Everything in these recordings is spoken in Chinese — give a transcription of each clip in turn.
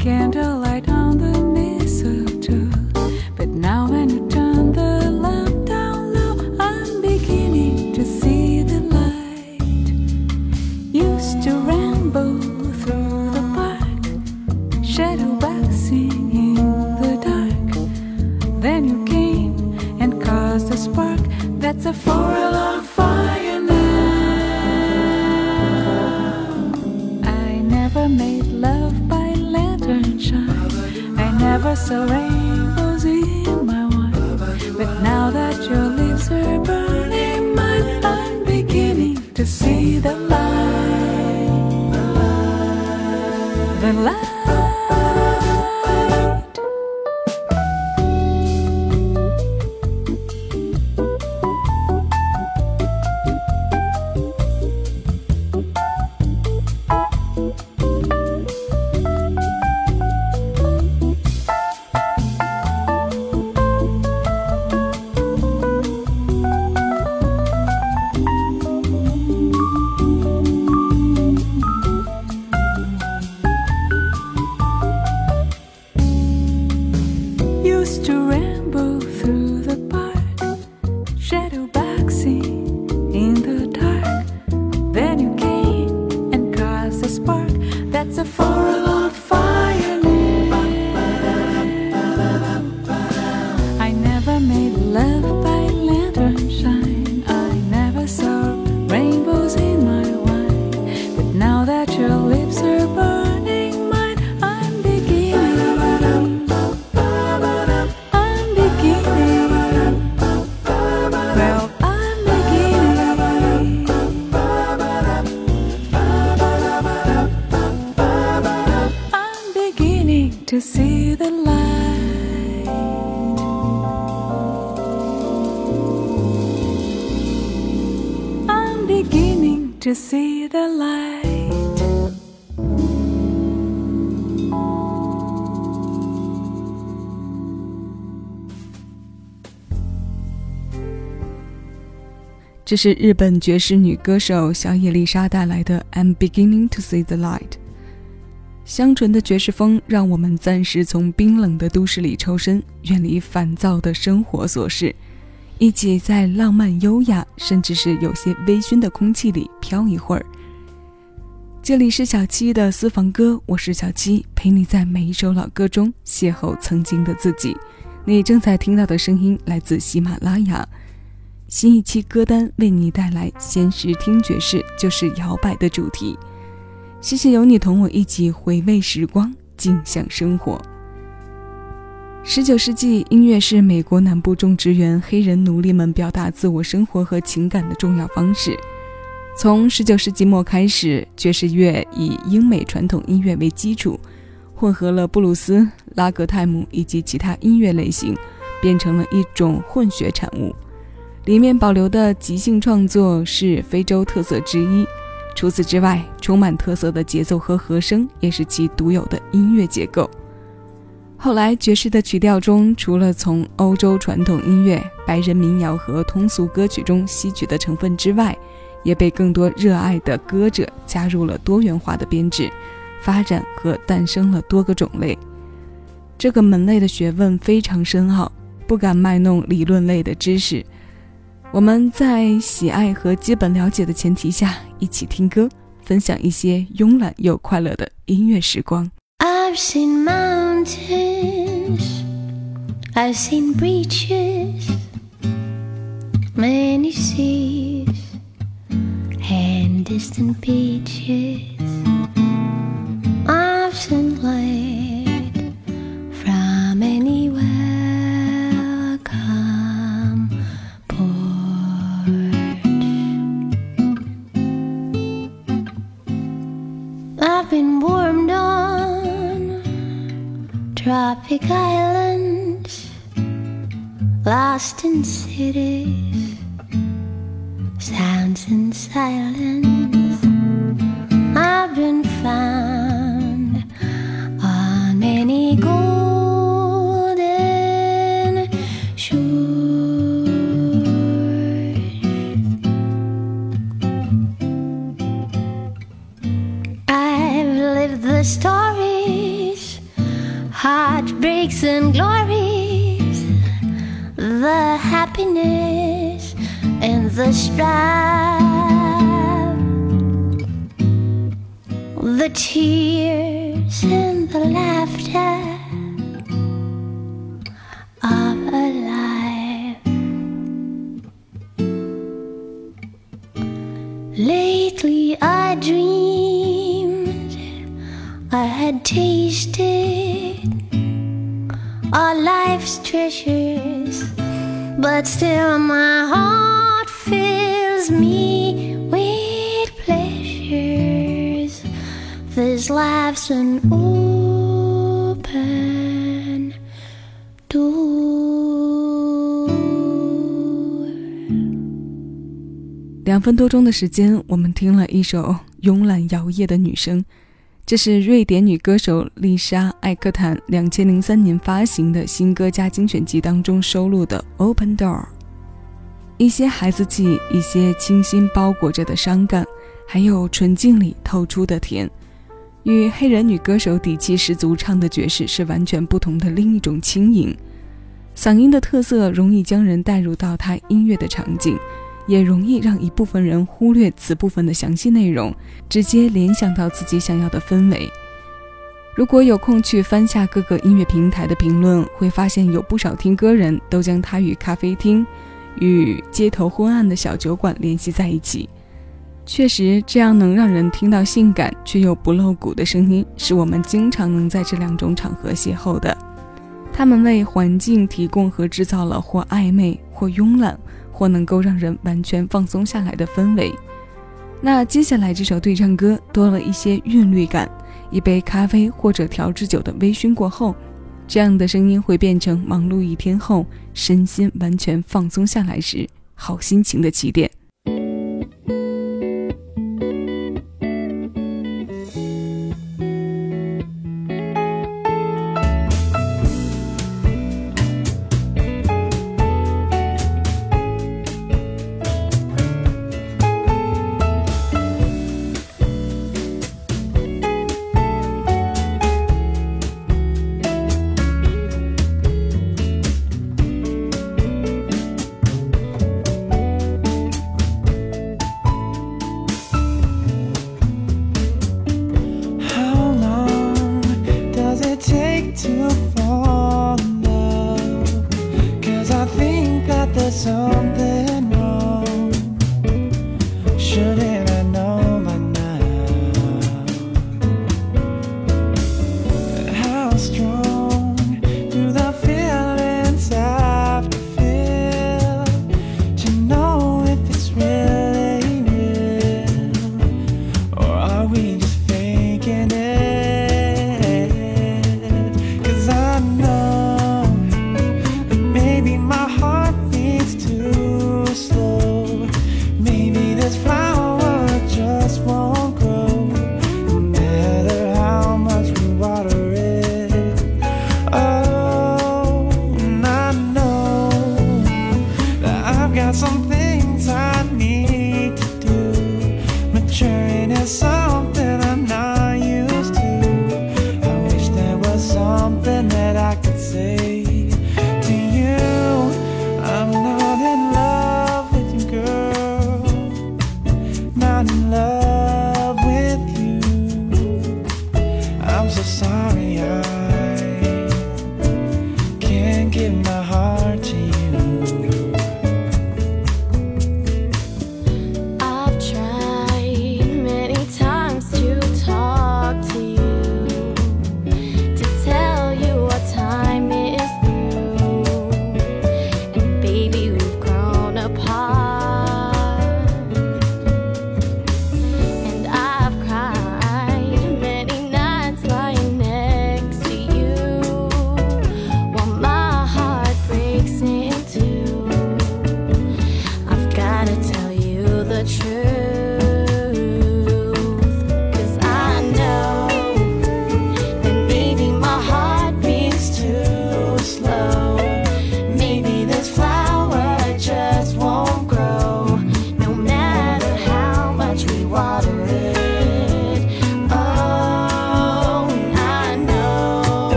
candle lantern shine. I never saw rainbows in my wine. But now that your lips are burning mine, I'm beginning to see the light. The light. 这是日本爵士女歌手小野丽莎带来的《I'm Beginning to See the Light》。香醇的爵士风让我们暂时从冰冷的都市里抽身，远离烦躁的生活琐事，一起在浪漫、优雅，甚至是有些微醺的空气里飘一会儿。这里是小七的私房歌，我是小七，陪你在每一首老歌中邂逅曾经的自己。你正在听到的声音来自喜马拉雅。新一期歌单为你带来“闲时听爵士就是摇摆”的主题。谢谢有你同我一起回味时光，静享生活。十九世纪音乐是美国南部种植园黑人奴隶们表达自我生活和情感的重要方式。从十九世纪末开始，爵士乐以英美传统音乐为基础，混合了布鲁斯、拉格泰姆以及其他音乐类型，变成了一种混血产物。里面保留的即兴创作是非洲特色之一。除此之外，充满特色的节奏和和声也是其独有的音乐结构。后来，爵士的曲调中，除了从欧洲传统音乐、白人民谣和通俗歌曲中吸取的成分之外，也被更多热爱的歌者加入了多元化的编制，发展和诞生了多个种类。这个门类的学问非常深奥，不敢卖弄理论类的知识。我们在喜爱和基本了解的前提下，一起听歌，分享一些慵懒又快乐的音乐时光。I've seen mountains, I've seen breaches, many seas, distant beaches. I've seen light from anywhere. Come I've been warmed on tropic islands, lost in cities, dance in silence. I've been found on many golden shores. I've lived the stories, heartbreaks and glories, the happiness and the strife, the tears and the laughter of a life. Lately, I dreamed I had tasted our life's treasures, but still my heart fills me with pleasures. This life's an open door. 两分多钟的时间，我们听了一首慵懒摇曳的女声。这是瑞典女歌手丽莎·艾克坦两千零三年发行的新歌加精选集当中收录的《Open Door》。一些孩子气，一些清新包裹着的伤感，还有纯净里透出的甜，与黑人女歌手底气十足唱的爵士是完全不同的另一种轻盈。嗓音的特色容易将人带入到她音乐的场景。也容易让一部分人忽略此部分的详细内容，直接联想到自己想要的氛围。如果有空去翻下各个音乐平台的评论，会发现有不少听歌人都将它与咖啡厅、与街头昏暗的小酒馆联系在一起。确实，这样能让人听到性感却又不露骨的声音，是我们经常能在这两种场合邂逅的。他们为环境提供和制造了或暧昧或慵懒。或能够让人完全放松下来的氛围。那接下来这首对唱歌多了一些韵律感，一杯咖啡或者调制酒的微醺过后，这样的声音会变成忙碌一天后身心完全放松下来时好心情的起点。not in love.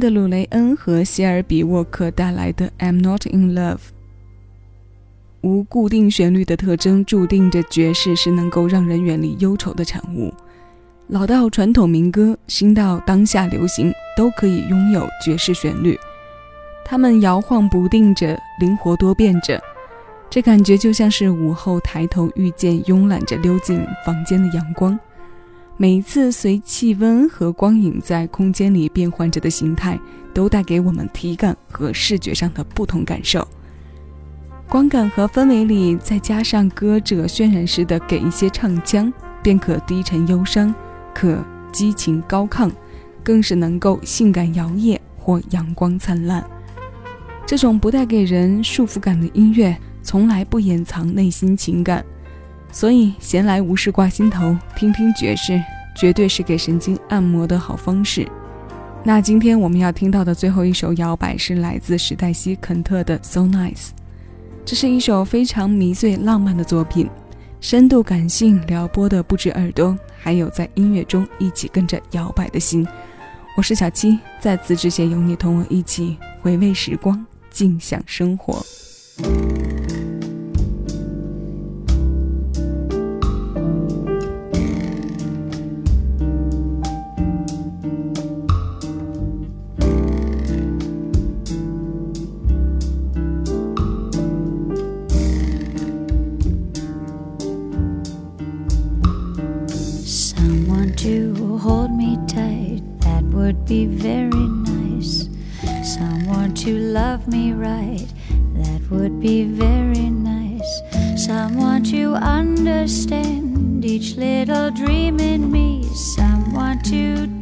的鲁·雷恩和谢尔比·沃克带来的《I'm Not in Love》。无固定旋律的特征，注定着爵士是能够让人远离忧愁的产物。老到传统民歌，新到当下流行，都可以拥有爵士旋律。它们摇晃不定着，灵活多变着，这感觉就像是午后抬头遇见慵懒着溜进房间的阳光。每一次随气温和光影在空间里变换着的形态，都带给我们体感和视觉上的不同感受。光感和氛围里再加上歌者渲染式的给一些唱腔，便可低沉忧伤，可激情高亢，更是能够性感摇曳或阳光灿烂。这种不带给人束缚感的音乐，从来不掩藏内心情感。所以闲来无事挂心头，听听爵士，绝对是给神经按摩的好方式。那今天我们要听到的最后一首摇摆是来自史黛西·肯特的《So Nice》，这是一首非常迷醉浪漫的作品，深度感性，撩拨的不止耳朵，还有在音乐中一起跟着摇摆的心。我是小七，在此之前有你同我一起回味时光，尽享生活。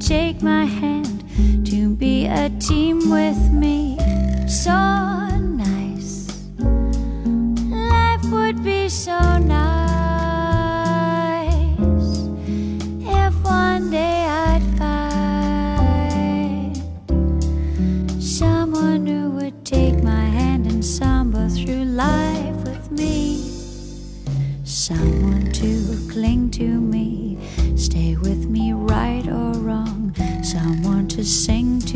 To take my hand, to be a team with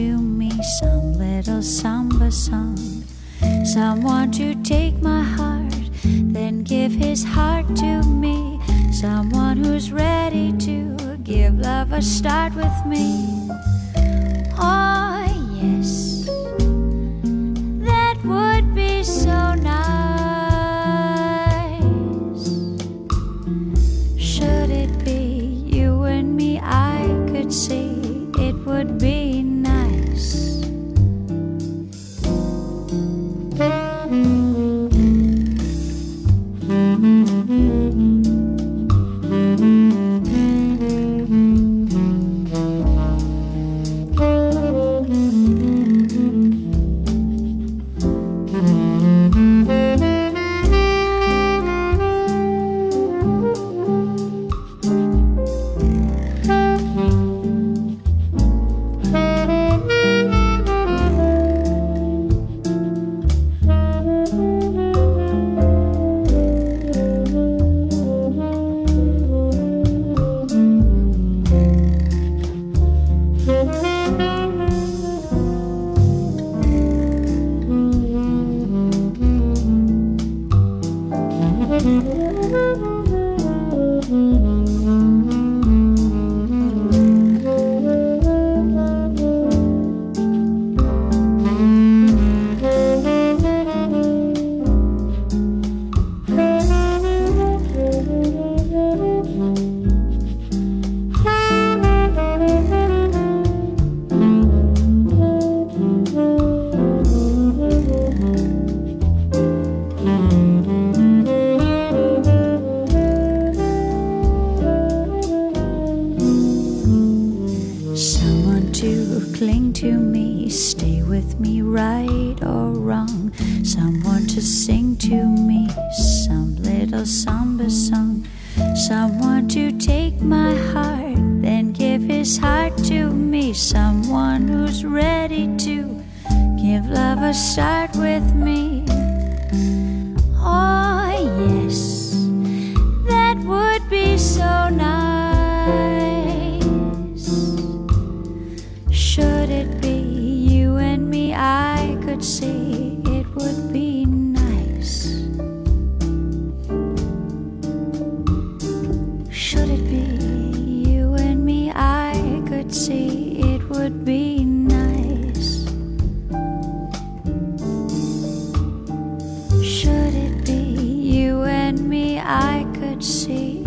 to me some little samba song. Someone to take my heart, then give his heart to me. Someone who's ready to give love a start with me. Oh, who's ready to give love a shot with me. Oh, should it be you and me I could see?